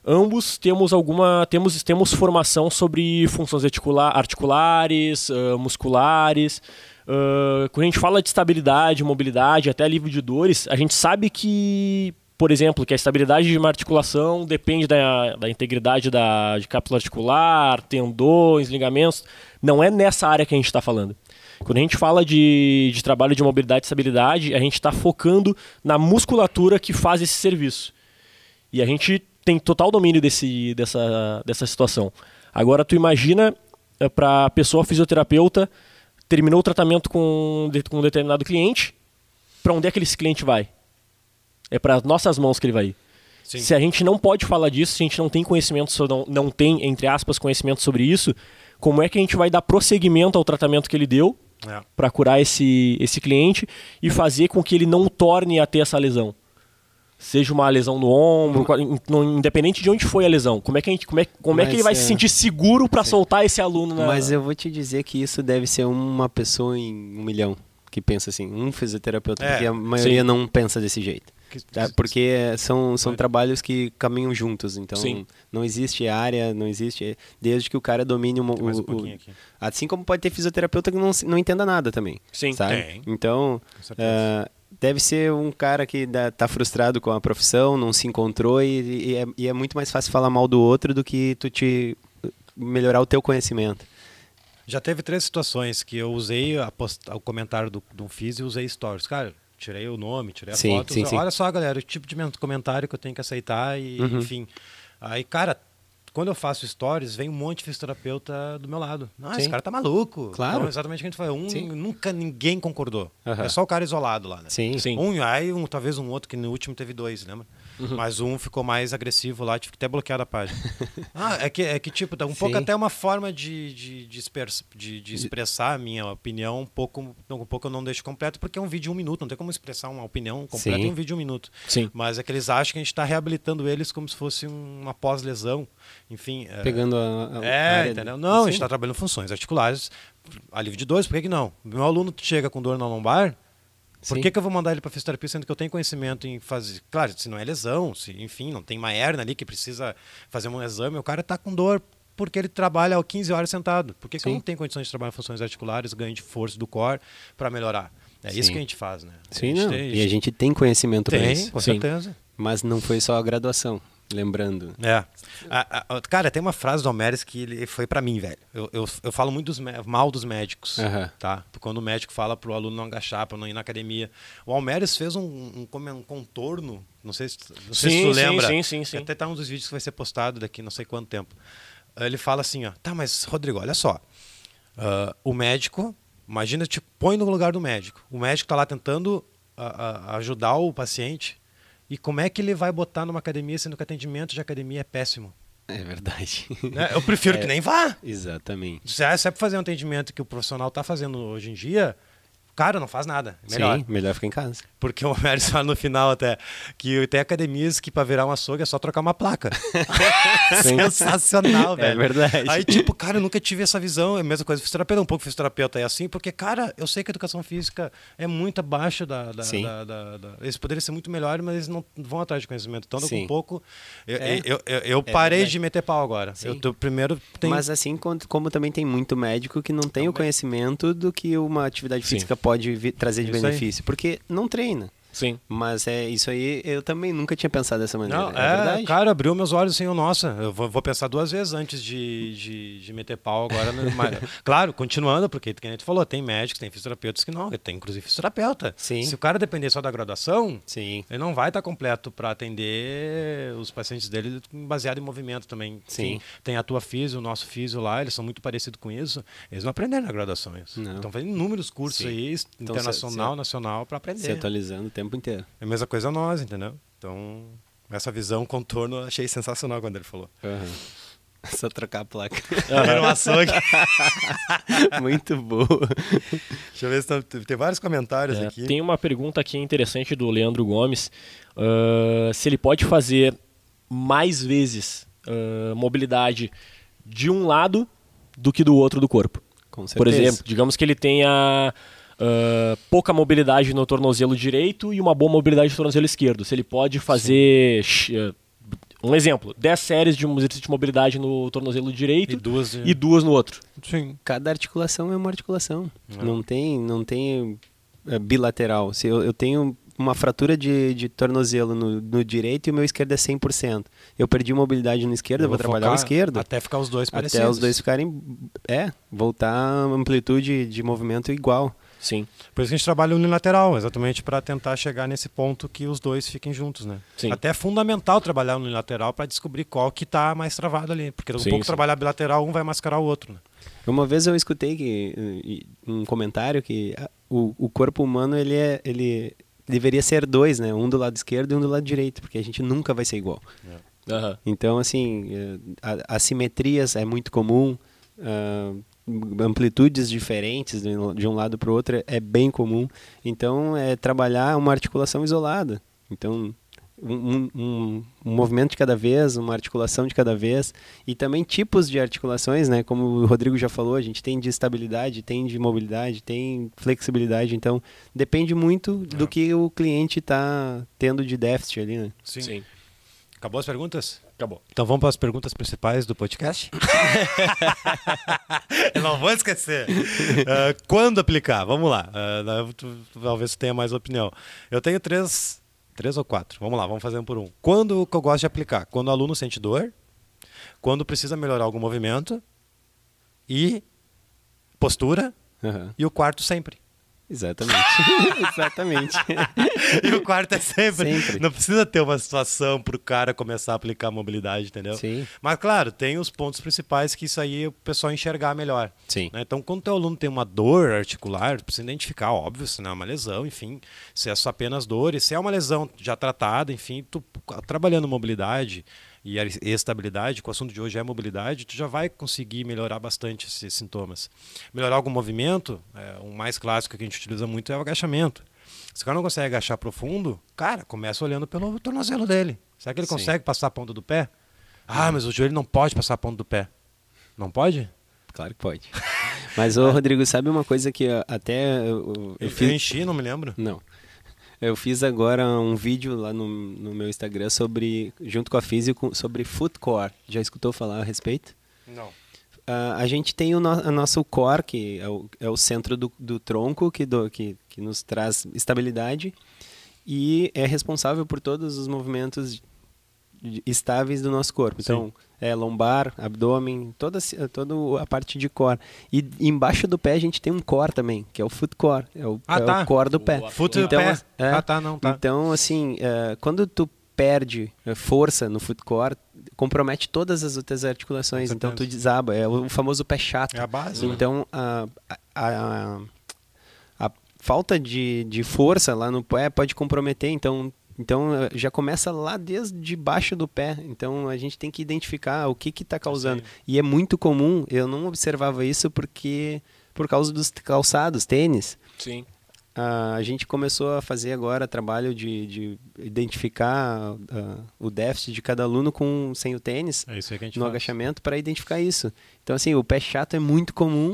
Ambos temos alguma temos temos formação sobre funções articular, articulares, uh, musculares. Uh, quando a gente fala de estabilidade, mobilidade, até alívio de dores, a gente sabe que por exemplo, que a estabilidade de uma articulação depende da, da integridade da, de cápsula articular, tendões, ligamentos. Não é nessa área que a gente está falando. Quando a gente fala de, de trabalho de mobilidade e estabilidade, a gente está focando na musculatura que faz esse serviço. E a gente tem total domínio desse, dessa, dessa situação. Agora, tu imagina eh, para a pessoa fisioterapeuta, terminou o tratamento com, com um determinado cliente, para onde é que esse cliente vai? É para nossas mãos que ele vai ir. Sim. Se a gente não pode falar disso, se a gente não tem conhecimento, sobre, não, não tem, entre aspas, conhecimento sobre isso, como é que a gente vai dar prosseguimento ao tratamento que ele deu é. para curar esse, esse cliente e fazer com que ele não torne a ter essa lesão? Seja uma lesão no ombro, independente de onde foi a lesão, como é que, a gente, como é, como é que ele vai é... se sentir seguro para soltar esse aluno? Na... Mas eu vou te dizer que isso deve ser uma pessoa em um milhão que pensa assim, um fisioterapeuta, é, porque a maioria sim. não pensa desse jeito. Tá? Porque são, são trabalhos que caminham juntos, então Sim. não existe área, não existe. Desde que o cara domine uma, o, um o, Assim como pode ter fisioterapeuta que não, não entenda nada também. Sim, sabe? Tem. Então, uh, deve ser um cara que tá frustrado com a profissão, não se encontrou e, e, é, e é muito mais fácil falar mal do outro do que tu te melhorar o teu conhecimento. Já teve três situações que eu usei post... o comentário do, do Fiz e usei stories. Cara, tirei o nome, tirei a sim, foto. Sim, Olha sim. só, galera, o tipo de comentário que eu tenho que aceitar e, uhum. enfim. Aí, cara, quando eu faço stories, vem um monte de fisioterapeuta do meu lado. Ah, esse cara tá maluco. Claro. Então, exatamente o que a gente falou. Um, nunca ninguém concordou. Uhum. É só o cara isolado lá, né? Sim, sim. Um, aí um, talvez um outro, que no último teve dois, lembra? Uhum. Mas um ficou mais agressivo lá, tive que até bloquear a página. ah, é que, é que tipo, um Sim. pouco até uma forma de, de, de, de, de expressar a minha opinião, um pouco, um pouco eu não deixo completo, porque é um vídeo de um minuto, não tem como expressar uma opinião completa Sim. em um vídeo de um minuto. Sim. Mas é que eles acham que a gente está reabilitando eles como se fosse uma pós-lesão. Enfim. É Pegando a. a é, entendeu? Não, a gente está trabalhando funções articulares, alívio de dores, por que, que não? Meu aluno chega com dor na lombar por que, que, eu vou mandar ele para fisioterapia sendo que eu tenho conhecimento em fazer. Claro, se não é lesão, se, enfim, não tem uma hernia ali que precisa fazer um exame, o cara está com dor porque ele trabalha 15 horas sentado. Por que, que eu não tenho condições de trabalhar funções articulares, ganho de força do core para melhorar? É Sim. isso que a gente faz, né? Sim, não. Tem, e a gente tem conhecimento para isso. Com certeza. Mas não foi só a graduação. Lembrando. É. A, a, cara, tem uma frase do Homeres que ele foi para mim, velho. Eu, eu, eu, falo muito dos, mal dos médicos, uhum. tá? Quando o médico fala pro aluno não agachar, para não ir na academia. O Almeres fez um, um, um contorno, não sei, se, não sei sim, se tu lembra. Sim, sim, sim. Até tá um dos vídeos que vai ser postado daqui não sei quanto tempo. Ele fala assim, ó, tá, mas Rodrigo, olha só. Uh, o médico, imagina, te põe no lugar do médico. O médico tá lá tentando uh, uh, ajudar o paciente E como é que ele vai botar numa academia sendo que o atendimento de academia é péssimo? É verdade. Né? Eu prefiro É. que nem vá. Exatamente. Se é, se é pra fazer um atendimento que o profissional está fazendo hoje em dia, cara, não faz nada. É Melhor. Sim, melhor ficar em casa. Porque o Homero fala no final até que tem academias que para virar um açougue é só trocar uma placa. Sensacional, É velho. verdade. Aí, tipo, cara, eu nunca tive essa visão. É a mesma coisa fisioterapeuta. Um pouco fisioterapeuta é assim, porque, cara, eu sei que a educação física é muito abaixo da. da, Sim. da- da- da- Eles poderiam ser muito melhores, mas eles não vão atrás de conhecimento. Então, Sim. um pouco. Eu, É. eu, eu, eu parei verdade. de meter pau agora. Sim. Eu tô, primeiro tem. Mas assim como, também tem muito médico que não tem o conhecimento do que uma atividade física pode vi- trazer de Isso aí. benefício. Porque não treina. Sim. Mas é isso aí, eu também nunca tinha pensado dessa maneira. Não, é, é, verdade. cara, abriu meus olhos assim, nossa, eu vou, vou pensar duas vezes antes de, de, de meter pau agora. mas, claro, continuando, porque que tu falou, tem médicos, tem fisioterapeutas que não, tem inclusive fisioterapeuta. Sim. Se o cara depender só da graduação, Sim. ele não vai estar completo para atender os pacientes dele baseado em movimento também. Sim. Enfim, tem a tua físio, o nosso físio lá, eles são muito parecidos com isso. Eles não aprenderam na graduação isso. Não. Estão fazendo inúmeros cursos Sim. aí, Então, internacional, se- se- nacional, para Se aprender. atualizando o tempo inteiro. É a mesma coisa nós, entendeu? Então, essa visão, contorno, eu achei sensacional quando ele falou. Aham. Só trocar a placa. Era um açougue. Muito boa. Deixa eu ver se tá- tem vários comentários É, aqui. tem uma pergunta aqui interessante do Leandro Gomes. ah, se ele pode fazer mais vezes ah, mobilidade de um lado do que do outro do corpo. Com certeza. Por exemplo, digamos que ele tenha ah, pouca mobilidade no tornozelo direito e uma boa mobilidade no tornozelo esquerdo. Se ele pode fazer. ah, Um exemplo, 10 séries de um exercício de mobilidade no tornozelo direito E duas e duas no outro. Sim. Cada articulação é uma articulação. É. Não tem, não tem é, bilateral. Se eu, eu tenho uma fratura de, de tornozelo no, no direito e o meu esquerdo é 100%. Eu perdi mobilidade no esquerdo, eu vou, trabalhar o esquerdo. Até ficar os dois Até parecidos. os dois ficarem. É, voltar a amplitude de movimento igual. Sim, Por isso que a gente trabalha unilateral, exatamente para tentar chegar nesse ponto que os dois fiquem juntos, né? Sim. Até é fundamental trabalhar unilateral para descobrir qual que tá mais travado ali. Porque um Sim, pouco sim. trabalhar bilateral, um vai mascarar o outro. Né? Uma vez eu escutei que, um comentário que ah, o, o corpo humano ele é, ele deveria ser dois, né? Um do lado esquerdo e um do lado direito, porque a gente nunca vai ser igual. Aham. Então, assim, eh, assimetrias é muito comum, ah, amplitudes diferentes de um lado para o outro é- é bem comum. Então, é trabalhar uma articulação isolada. Então, um, um- um- movimento de cada vez, uma articulação de cada vez. E também tipos de articulações, né? Como o Rodrigo já falou, a gente tem de estabilidade, tem de mobilidade, tem flexibilidade. Então, depende muito do que o cliente está tendo de déficit ali, né? Sim. Sim. Acabou as perguntas? Acabou. Então vamos para as perguntas principais do podcast? Eu não vou esquecer. Ah, quando aplicar? Vamos lá. Daí tu- talvez tenha mais opinião. Eu tenho três, três ou quatro. Vamos lá, vamos fazer um por um. Quando que eu gosto de aplicar? Quando o aluno sente dor, quando precisa melhorar algum movimento e postura Aham. e o quarto sempre. Exatamente. Exatamente. E o quarto é sempre. Sempre. Não precisa ter uma situação para o cara começar a aplicar mobilidade, entendeu? Sim. Mas, claro, tem os pontos principais que isso aí o pessoal enxergar melhor. Sim. né? Então, quando o teu aluno tem uma dor articular, precisa identificar, óbvio, se não é uma lesão, enfim, se é só apenas dor, e se é uma lesão já tratada, enfim, tu trabalhando mobilidade e a estabilidade, que o assunto de hoje é mobilidade, tu já vai conseguir melhorar bastante esses sintomas. Melhorar algum movimento, é, o mais clássico que a gente utiliza muito é o agachamento. Se o cara não consegue agachar profundo, cara, começa olhando pelo tornozelo dele. Será que ele Sim. consegue passar a ponta do pé? Ah, mas o joelho não pode passar a ponta do pé. Não pode? Claro que pode. Mas, ô, Rodrigo, sabe uma coisa que até eu, eu- eu Eu, fiz... enchi, não me lembro. Não. Eu fiz agora um vídeo lá no, no meu Instagram sobre, junto com a Físico, sobre footcore. Já escutou falar a respeito? Não. Ah, a gente tem o, no, o nosso core, que é o, é o centro do, do tronco, que, do, que, que nos traz estabilidade e é responsável por todos os movimentos estáveis do nosso corpo. Então, é lombar, abdômen, toda, a- toda a parte de core. E embaixo do pé a gente tem um core também, que é o foot core. É o, Ah, é tá. o core do pé. O Foot Então, pé. é. Ah, tá, não, tá. Então, assim, eh, quando tu perde eh, força no foot core, compromete todas as outras articulações. Então, tu desaba. É o famoso pé chato. É a base, né? Então, a, a, a, a falta de, de força lá no pé pode comprometer. Então, Então eh, já começa lá desde baixo do pé. Então a gente tem que identificar o que está causando. E é muito comum, eu não observava isso porque por causa dos calçados, tênis. Sim. Ah, a gente começou a fazer agora trabalho de, de identificar uh, o déficit de cada aluno com sem o tênis É no faz. agachamento para identificar isso. Então assim, o pé chato é muito comum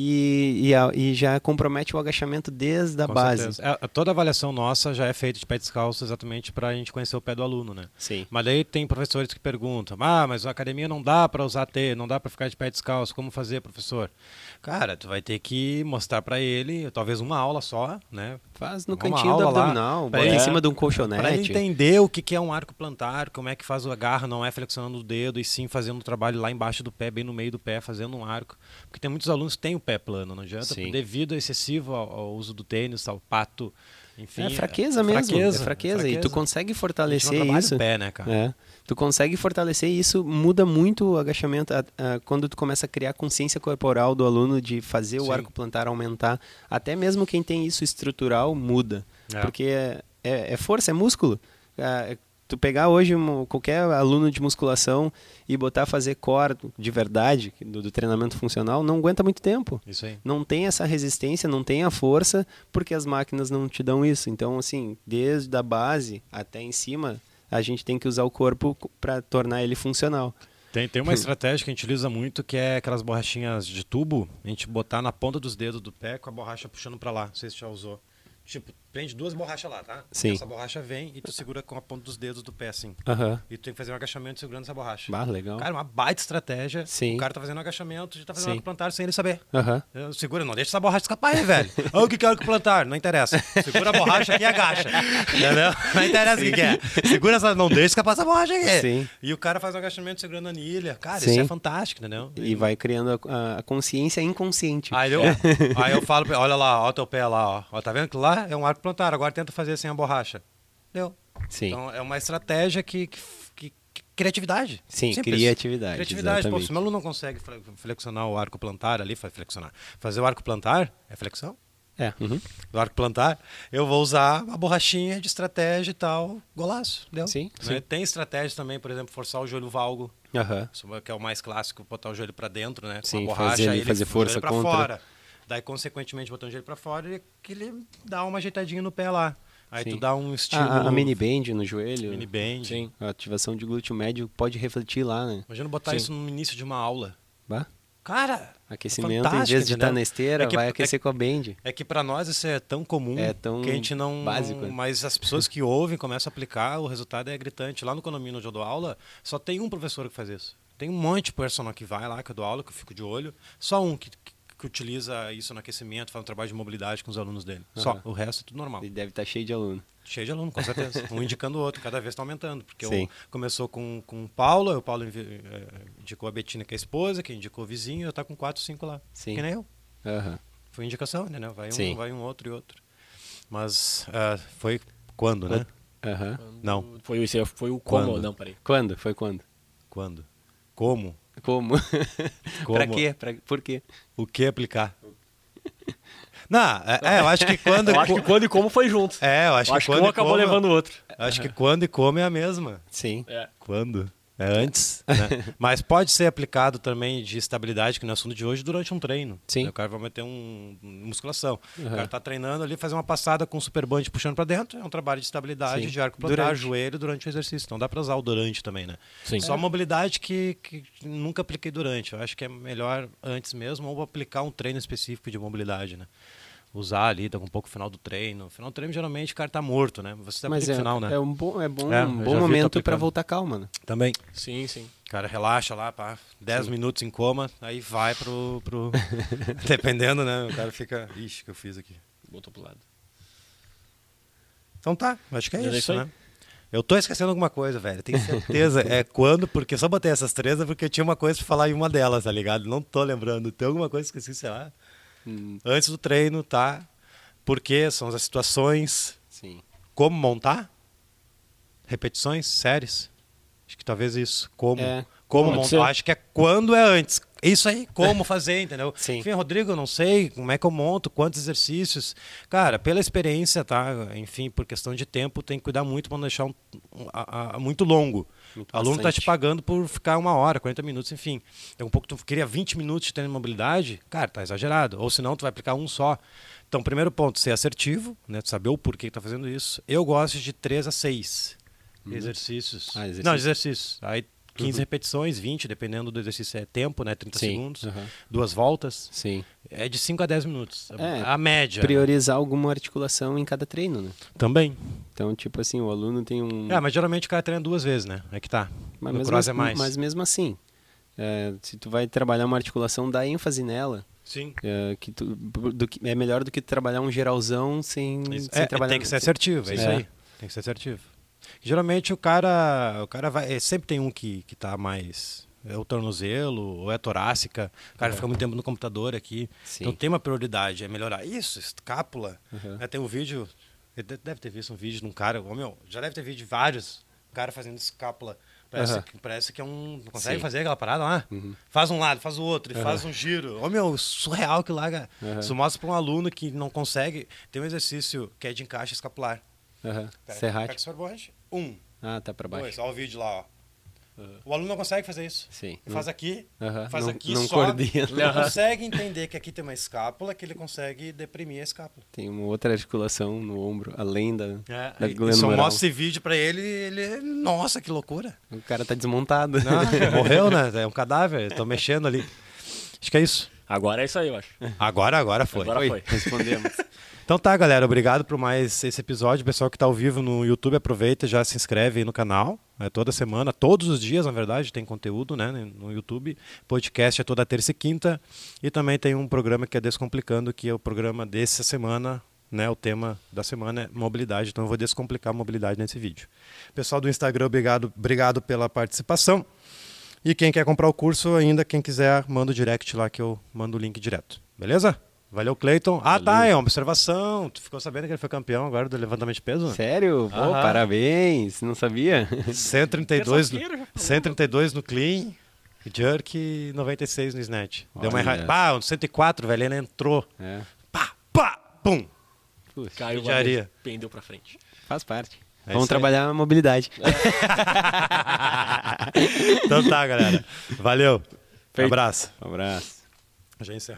e, e, a- e já compromete o agachamento desde a Com base. É, toda avaliação nossa já é feita de pé descalço exatamente para a gente conhecer o pé do aluno, né? Sim. Mas daí tem professores que perguntam: ah, mas a academia não dá para usar T, não dá para ficar de pé descalço, como fazer, professor? Cara, tu vai ter que mostrar para ele, talvez uma aula só, né? Faz no Uma cantinho do lá, abdominal, pra bota em cima de um Para ele colchonete. entender o que que é um arco plantar, como é que faz o agarra, não é flexionando o dedo, e sim fazendo o trabalho lá embaixo do pé, bem no meio do pé, fazendo um arco. Porque tem muitos alunos que têm o pé plano, não adianta, Sim. devido ao excessivo ao, ao uso do tênis, ao pato, enfim. é fraqueza mesmo, fraqueza, é fraqueza. E tu consegue fortalecer isso. o pé, né, cara? É. Tu consegue fortalecer e isso muda muito o agachamento a- a- quando tu começa a criar consciência corporal do aluno de fazer o Sim. arco plantar aumentar. Até mesmo quem tem isso estrutural muda. É. Porque é, é- é força, é músculo. Tu pegar hoje um- qualquer aluno de musculação e botar a fazer core de verdade, do, do treinamento funcional, não aguenta muito tempo Isso aí. não tem essa resistência, não tem a força, porque as máquinas não te dão isso. Então, assim, desde a base até em cima, a gente tem que usar o corpo para tornar ele funcional. Tem, tem uma estratégia que a gente utiliza muito que é aquelas borrachinhas de tubo, a gente botar na ponta dos dedos do pé com a borracha puxando pra lá. Não sei se você já usou. Tipo, prende duas borrachas lá, tá? Sim. Essa borracha vem e tu segura com a ponta dos dedos do pé assim. Aham. E tu tem que fazer um agachamento segurando essa borracha. Bah, legal. Cara, uma baita estratégia. Sim. O cara tá fazendo um agachamento, já tá fazendo Sim. arco plantar sem ele saber. Eu- Segura, não deixa essa borracha escapar aí, velho. Olha o que que é arco plantar, não interessa. Segura a borracha aqui e agacha. Entendeu? Não interessa o que que é. Segura essa, não deixa escapar essa borracha aqui. Sim. E o cara faz um agachamento segurando a anilha. Cara, Sim. isso é fantástico, entendeu? E vai criando a- a, consciência inconsciente. Aí eu, aí eu falo, olha lá, ó o teu pé lá, ó. ó. Tá vendo que lá é um arco plantar, agora tenta fazer sem a borracha. Deu. Sim. Então é uma estratégia que, que, que- que- criatividade. Sim, Simples. criatividade, Criatividade. Pô, exatamente. se o meu aluno não consegue fle- flexionar o arco plantar ali, faz flexionar. Fazer o arco plantar é flexão. É. uhum. Do arco plantar, eu vou usar a borrachinha de estratégia e tal, golaço. Deu. Sim, Né? sim. Tem estratégia também, por exemplo, forçar o joelho valgo. É que é o mais clássico, botar o joelho para dentro, né? Com Sim, a borracha, fazer ele fazer força contra. fora. Daí, consequentemente, botando o joelho para fora, ele, que ele dá uma ajeitadinha no pé lá. Aí Sim. tu dá um estilo... A, a, a mini band no joelho. mini band. Sim. A ativação de glúteo médio pode refletir lá, né? Imagina botar Sim. isso no início de uma aula. Bah. Cara, Aquecimento, em fantástico, vez de estar entendeu? na esteira, É que- vai é aquecer com a band. É que para nós isso é tão comum É tão que a gente não. básico, né? Mas as pessoas que ouvem, começam a aplicar, o resultado é gritante. Lá no condomínio onde eu dou aula, só tem um professor que faz isso. Tem um monte de personal que vai lá, que eu dou aula, que eu fico de olho. Só um que, que, que utiliza isso no aquecimento, faz um trabalho de mobilidade com os alunos dele. Só. Aham. O resto é tudo normal. Ele deve estar cheio de aluno. Cheio de aluno, com certeza. um indicando o outro, cada vez está aumentando. Porque eu- começou com, com o Paulo, o Paulo envi- eh, indicou a Betina, que é a esposa, que indicou o vizinho, eu tá com quatro, cinco lá. Sim. Que nem eu. Aham. Foi indicação, entendeu? Vai Sim. um, vai um outro e outro. Mas ah, foi quando, né? Aham. Não. Foi, foi o como? Quando? Não, peraí. Quando? Foi quando? Quando? Como? Como? Como? pra quê? Pra... Por quê? O que aplicar? Não, é, é, eu acho que quando. Eu acho que quando e como foi junto. É, eu acho, Eu acho que que quando. um e acabou como- levando o outro. Acho que quando e como é a mesma. Sim. É. Quando? É antes. né? Mas pode ser aplicado também de estabilidade, que no assunto de hoje, durante um treino. Sim. O cara vai meter um, um musculação. O Uhum. cara tá treinando ali, fazer uma passada com o super band puxando para dentro. É um trabalho de estabilidade, Sim. de arco plantar, Durante. joelho durante o exercício. Então dá para usar o durante também, né? Sim. Só mobilidade que, que nunca apliquei durante. Eu acho que é melhor antes mesmo ou aplicar um treino específico de mobilidade, né? Usar ali, tá com um pouco final do treino. No final do treino, geralmente, o cara tá morto, né? Você Mas aplica é, no final, né? é um bom, é bom, É, um já bom tu momento pra aplicando. voltar calma, né? Também. Sim, sim. O cara relaxa lá, pá, 10 minutos em coma, aí vai pro. pro... Dependendo, né? O cara fica. Ixi, o que eu fiz aqui. Botou pro lado. Então tá, acho que é Mas é isso, né? Eu tô esquecendo alguma coisa, velho. Tenho certeza. é quando, porque só botei essas três é porque eu tinha uma coisa pra falar em uma delas, tá ligado? Não tô lembrando. Tem alguma coisa que eu esqueci, sei lá. Hum, Antes do treino, tá? Porque são as situações, sim. como montar, repetições, séries. Acho que talvez isso. Como? É, como pode montar? ser. Acho que é quando é antes. Isso aí, como fazer, entendeu? Sim. Enfim, Rodrigo, eu não sei como é que eu monto, quantos exercícios. Cara, pela experiência, tá? Enfim, por questão de tempo, tem que cuidar muito para não deixar um- a- a- muito longo. Muito o aluno tá te pagando por ficar uma hora, 40 minutos, enfim. É um pouco, tu queria 20 minutos de treino de mobilidade, cara, tá exagerado. Ou senão tu vai aplicar um só. Então, primeiro ponto, ser assertivo, né? Tu saber o porquê que tá fazendo isso. Eu gosto de 3 a 6 exercícios. Ah, exercício. Não, exercícios. Aí 15 repetições, 20, dependendo do exercício é tempo, né? 30 Sim. segundos, Aham. duas voltas. Sim. É de 5 a 10 minutos. É, a média. né? Priorizar alguma articulação em cada treino, né? Também. Então, tipo assim, o aluno tem um. É, mas geralmente o cara treina duas vezes, né? É que tá. Mas no mesmo, cross é assim- mais. mas mesmo assim, é, se tu vai trabalhar uma articulação, dá ênfase nela. Sim. É, que tu, do que- é melhor do que trabalhar um geralzão sem, sem É, trabalhar. tem que ser assertivo, é isso É. aí. Tem que ser assertivo. Geralmente o cara, o cara vai, é, sempre tem um que, que tá mais é o tornozelo ou é a torácica. O cara É. fica muito tempo no computador aqui. Sim. Então tem uma prioridade, é melhorar isso, escápula. Uhum. Né, tem um vídeo, deve ter visto um vídeo de um cara, ô, meu, já deve ter visto vários, um cara fazendo escápula. Parece, Aham. que, parece que é um. Não consegue Sim. fazer aquela parada lá? Uhum. Faz um lado, faz o outro, e Aham. faz um giro. Ô meu, surreal que lá, cara. Aham. Isso mostra para um aluno que não consegue. Tem um exercício que é de encaixe escapular. Aham. Pega- o. Um, Ah, tá pra baixo. dois, olha o vídeo lá, ó. O aluno não consegue fazer isso. Sim. Ele faz aqui, faz Não- aqui, não sobe. coordena. Ele consegue entender que aqui tem uma escápula, que ele consegue deprimir a escápula. Tem uma outra articulação no ombro, além da, É, da glândula. se eu mostro esse vídeo pra ele, ele. Nossa, que loucura. O cara tá desmontado. Não, morreu, né? É um cadáver, tô mexendo ali. Acho que é isso. Agora é isso aí, eu acho. Agora, agora foi. Agora foi. Respondemos. Então tá, galera. Obrigado por mais esse episódio. Pessoal que tá ao vivo no YouTube, aproveita e já se inscreve aí no canal. É toda semana, todos os dias, na verdade, tem conteúdo né, no YouTube. Podcast é toda terça e quinta. E também tem um programa que é Descomplicando, que é o programa dessa semana. Né, o tema da semana é mobilidade, então eu vou descomplicar a mobilidade nesse vídeo. Pessoal do Instagram, obrigado, obrigado pela participação. E quem quer comprar o curso ainda, quem quiser, manda o direct lá que eu mando o link direto. Beleza? Valeu, Cleiton. Ah, tá, é uma observação. Tu ficou sabendo que ele foi campeão agora do levantamento de peso? Sério? Pô, Aham. parabéns. Não sabia? 132, no, Terça-feira já falou. 132 no clean, jerk e 96 no snatch. Deu uma Olha. errada. Ah, no 104, velho, ele entrou. É. Pá, pá, pum. Puxa, Caiu, Judiaria. pendeu pra frente. faz parte. É Vamos trabalhar a mobilidade. Então tá, galera. Valeu. Feito. Abraço. Um abraço. Já encerramos.